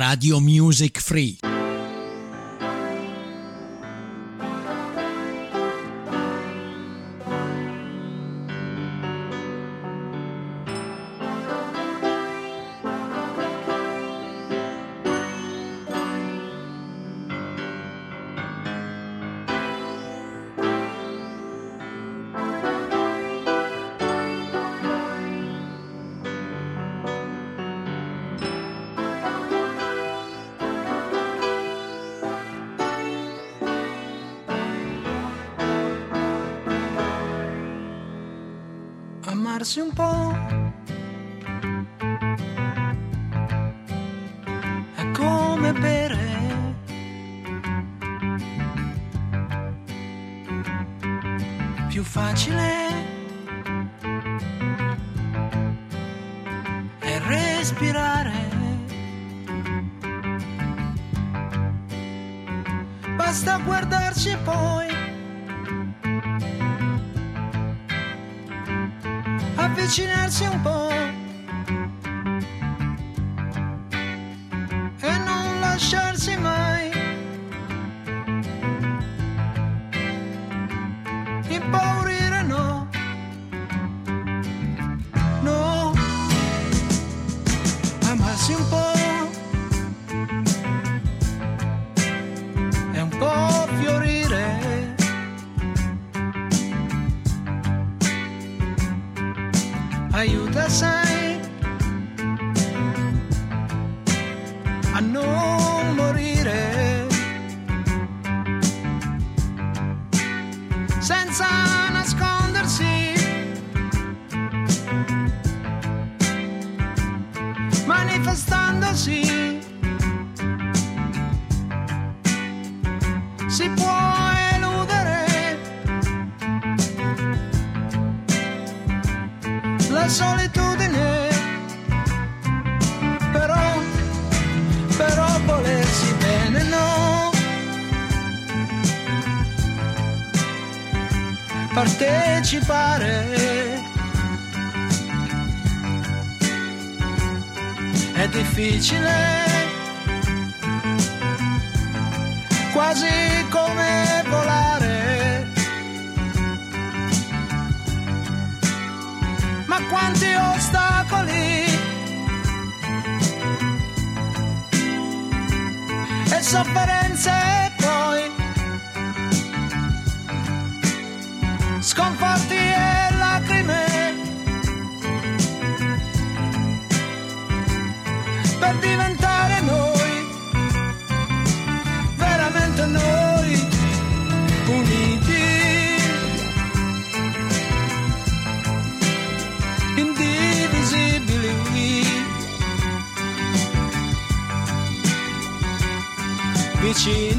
Radio Music Free. più facile è respirare. Basta guardarci poi. Avvicinarsi un po'. senza difficile, quasi come volare. Ma quanti ostacoli! E sofferenze cheese.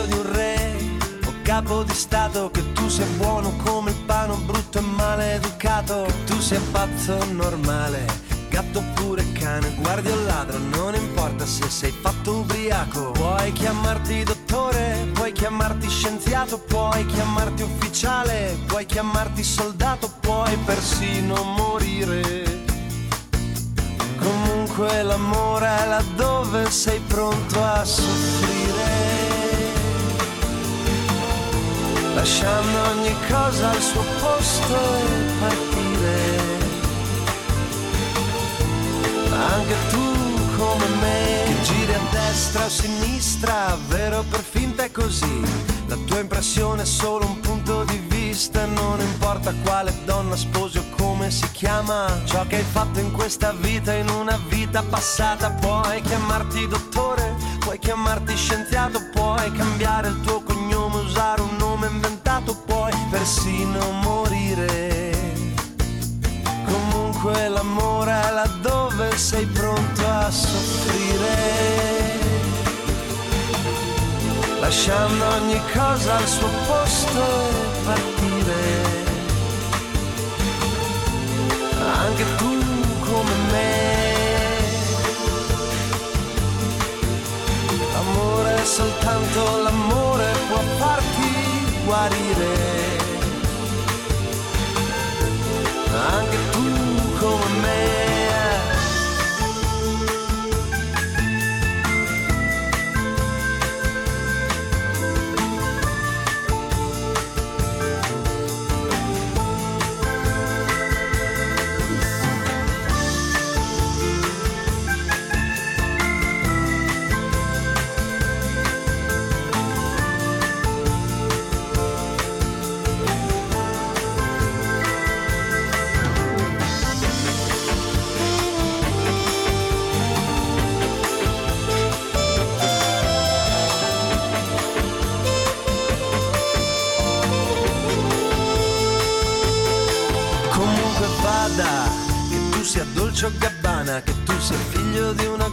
Figlio di un re o capo di stato, che tu sia buono come il pano, brutto e maleducato, che tu sia pazzo normale gatto oppure cane, guardi o ladro, non importa se sei fatto ubriaco. Puoi chiamarti dottore, puoi chiamarti scienziato, puoi chiamarti ufficiale, puoi chiamarti soldato, puoi persino morire. Comunque l'amore è laddove sei pronto a soffrire. Lasciando ogni cosa al suo posto e partire anche tu come me che giri a destra o a sinistra, vero per finta è così. La tua impressione è solo un punto di vista, non importa quale donna sposi o come si chiama. Ciò che hai fatto in questa vita, in una vita passata, puoi chiamarti dottore, puoi chiamarti scienziato, puoi cambiare il tuo usare un nome inventato, puoi persino morire Comunque l'amore è laddove sei pronto a soffrire, lasciando ogni cosa al suo posto e partire. Anche tu come me. L'amore, soltanto può farti guarire. Anche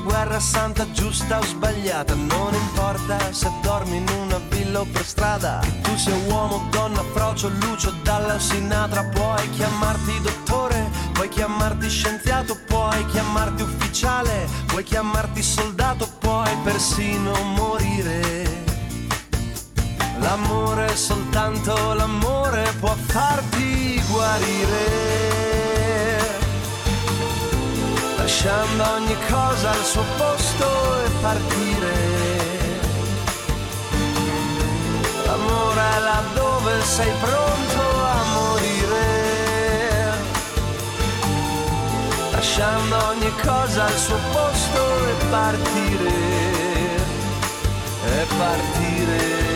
guerra santa giusta o sbagliata non importa se dormi in una villa o per strada. Che tu sia uomo, donna, frocio, lucio, dalla Sinatra puoi chiamarti dottore puoi chiamarti scienziato puoi chiamarti ufficiale puoi chiamarti soldato puoi persino morire. L'amore, soltanto l'amore può farti guarire lasciando ogni cosa al suo posto e partire. L'amore è là dove sei pronto a morire, lasciando ogni cosa al suo posto e partire, e partire.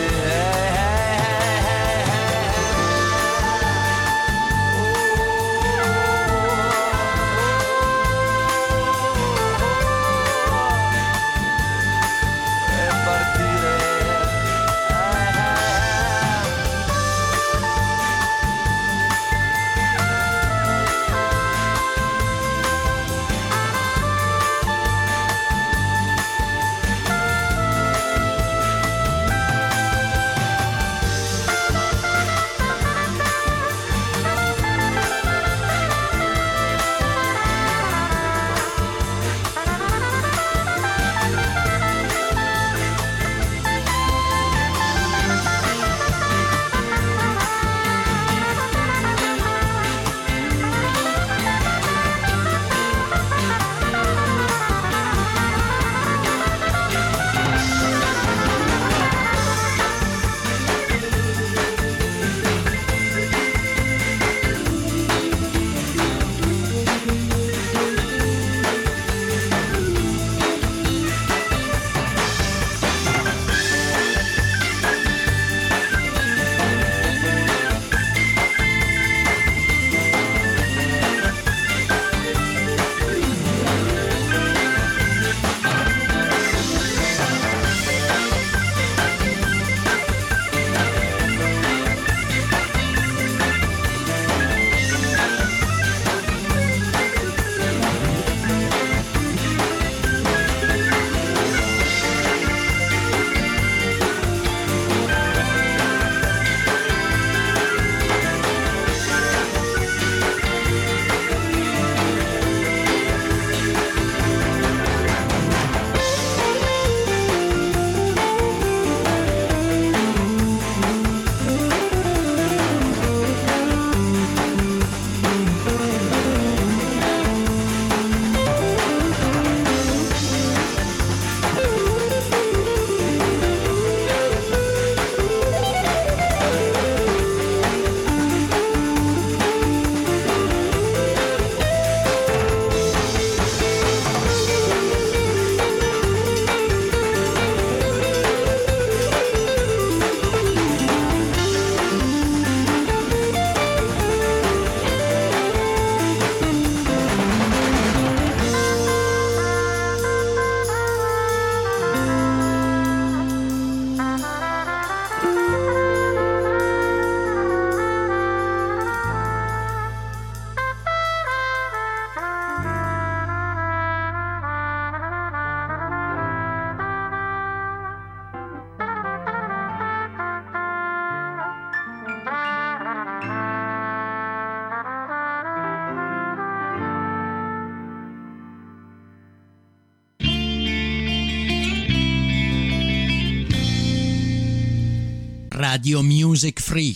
Radio Music Free.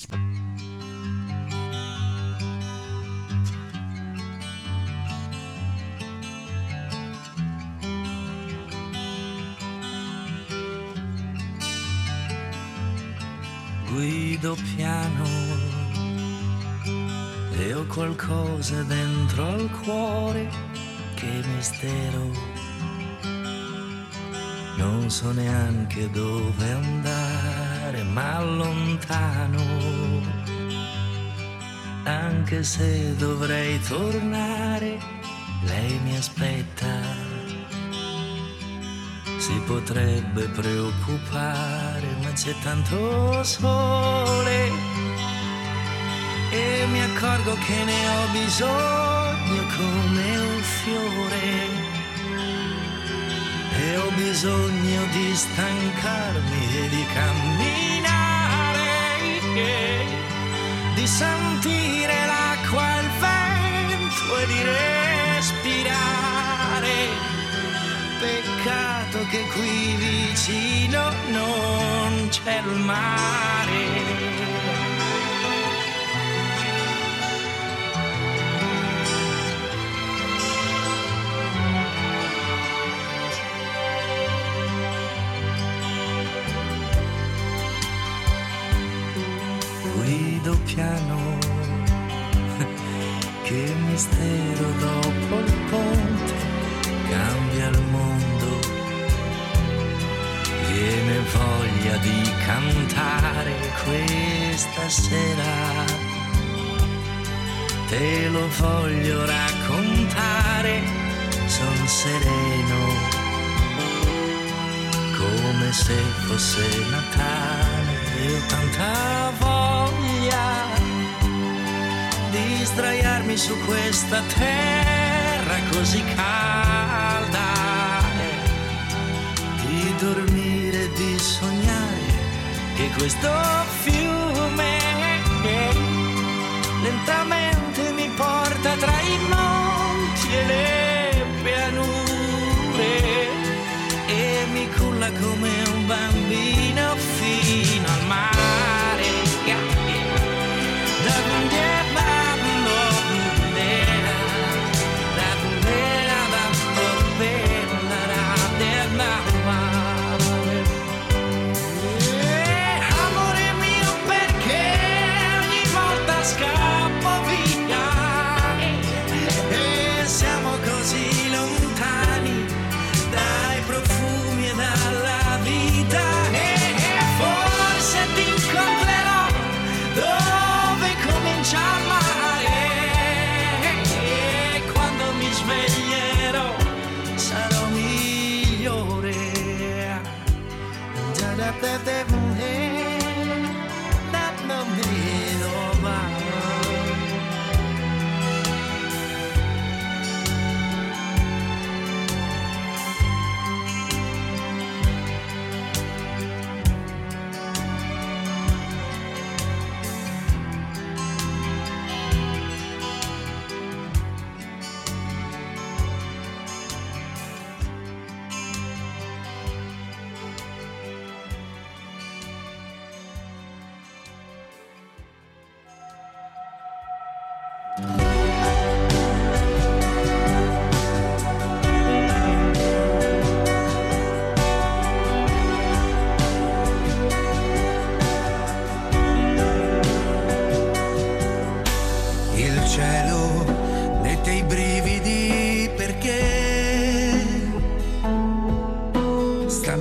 Guido piano e ho qualcosa dentro al cuore che mistero non so neanche dove andare, ma lontano, anche se dovrei tornare, lei mi aspetta. Si potrebbe preoccupare, ma c'è tanto sole. E mi accorgo che ne ho bisogno come un fiore e ho bisogno di stancarmi e di camminare, di sentire l'acqua il vento e di respirare. Peccato che qui vicino non c'è il mare. Sera. Te lo voglio raccontare, son sereno come se fosse Natale ho tanta voglia di sdraiarmi su questa terra così calda di dormire di sognare che questo fiume middleman That la nommée. Está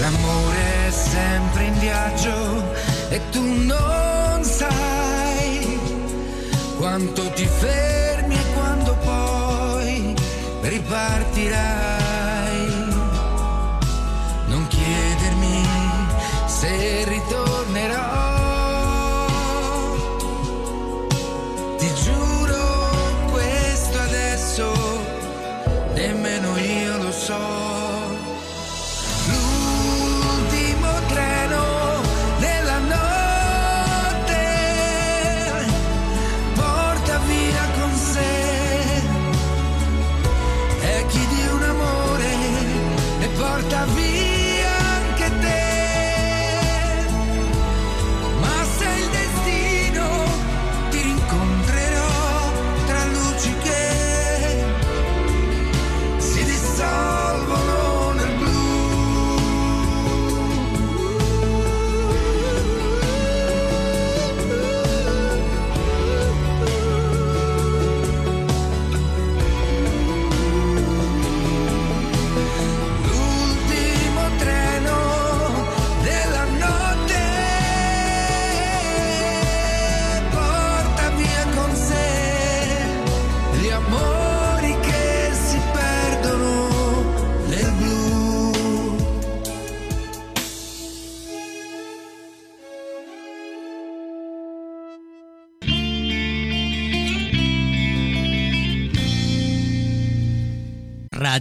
L'amore è sempre in viaggio e tu non sai quanto ti fermi e quando poi ripartirai. Non chiedermi se ritorni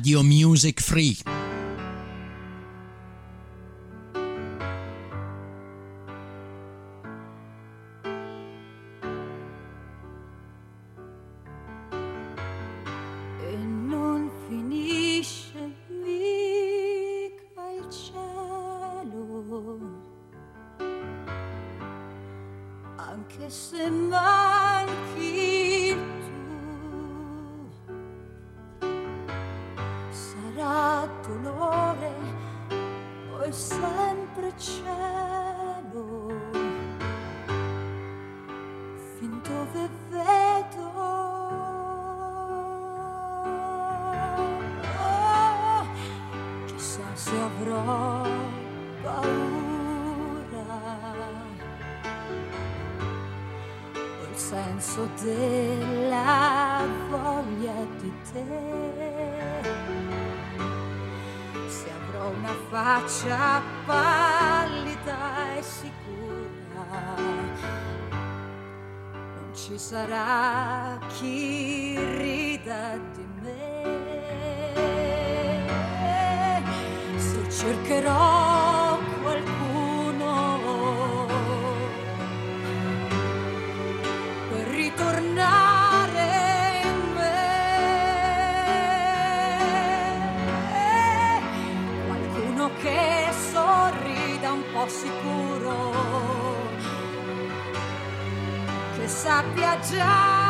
Radio Music Free. anche se manchi faccia pallida e sicura. Non ci sarà chi rida di me. Se cercherò sappia già.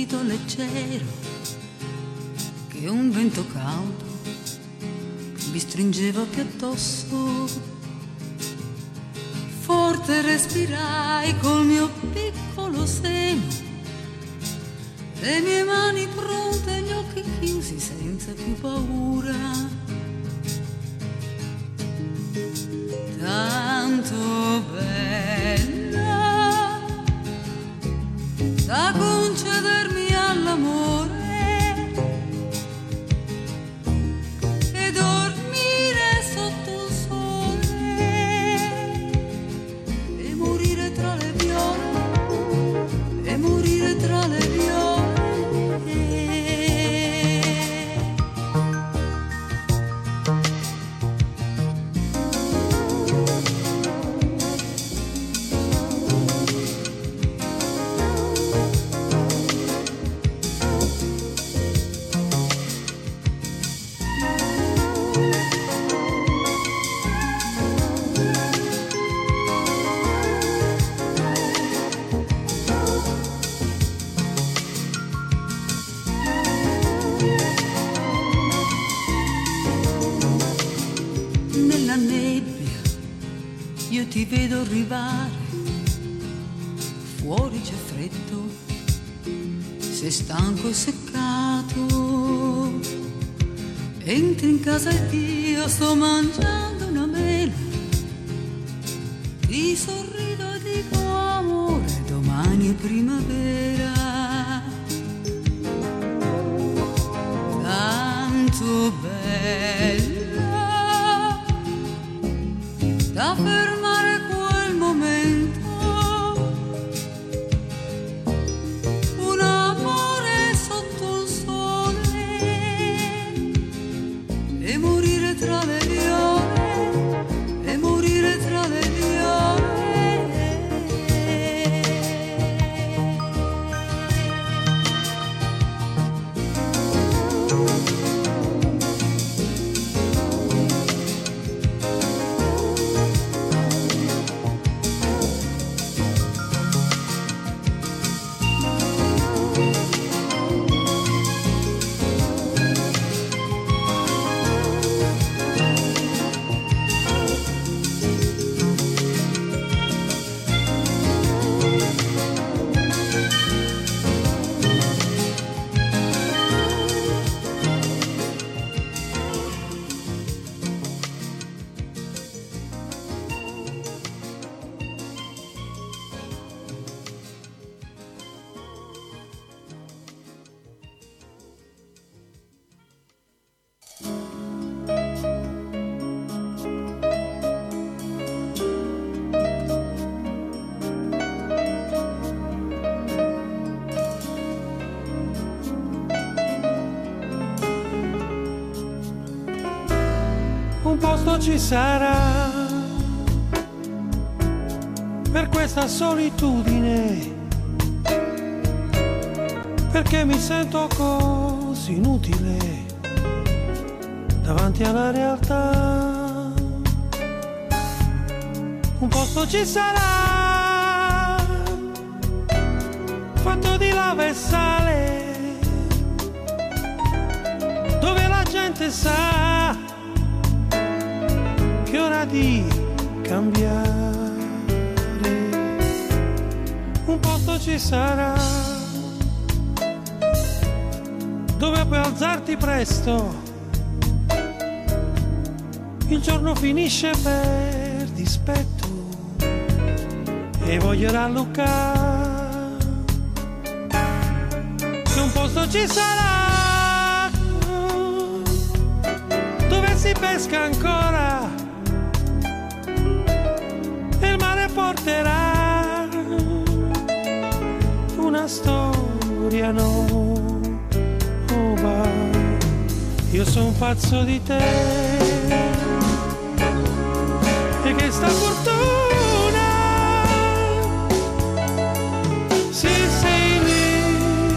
Vestito leggero che un vento caldo mi stringeva più addosso. Forte respirai col mio piccolo seno, le mie mani pronte, gli occhi chiusi senza più paura. Ci sarà. Per questa solitudine. Perché mi sento così inutile davanti alla realtà. Un posto ci sarà. Fatto di lava e sale. Dove la gente sa di cambiare. Un posto ci sarà dove puoi alzarti presto. Il giorno finisce per dispetto e voglio rallucare. Un posto ci sarà dove si pesca ancora porterà una storia nuova. Io sono pazzo di te e che sta fortuna si segni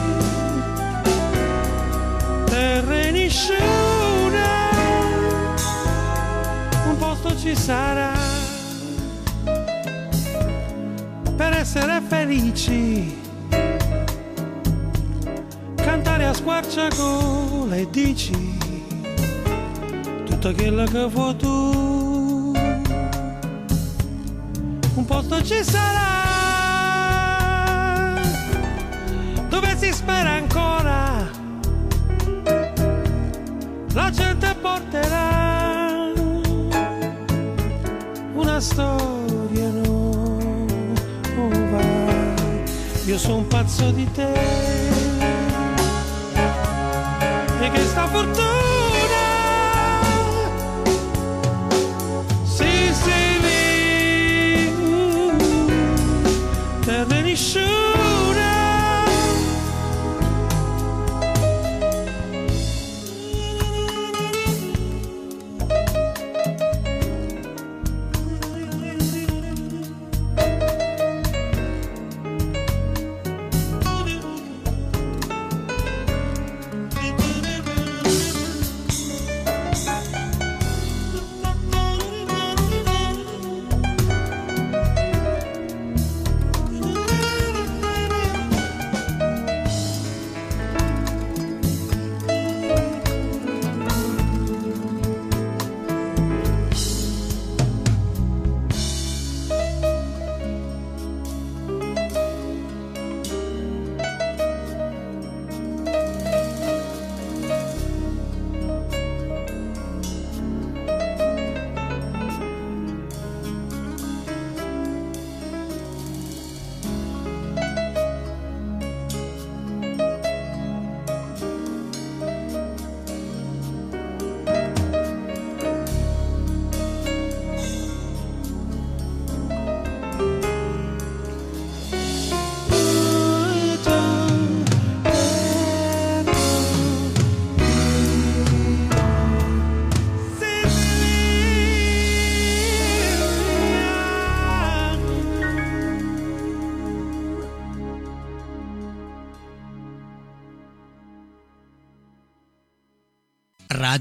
terra nessuno un posto ci sarà essere felici. Cantare a squarciagola e dici tutto quello che vuoi tu. Un posto ci sarà dove si spera ancora. La gente porterà una storia Io sono pazzo di te. E che sta fortuna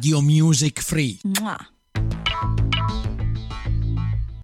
Radio Music Free. Mua.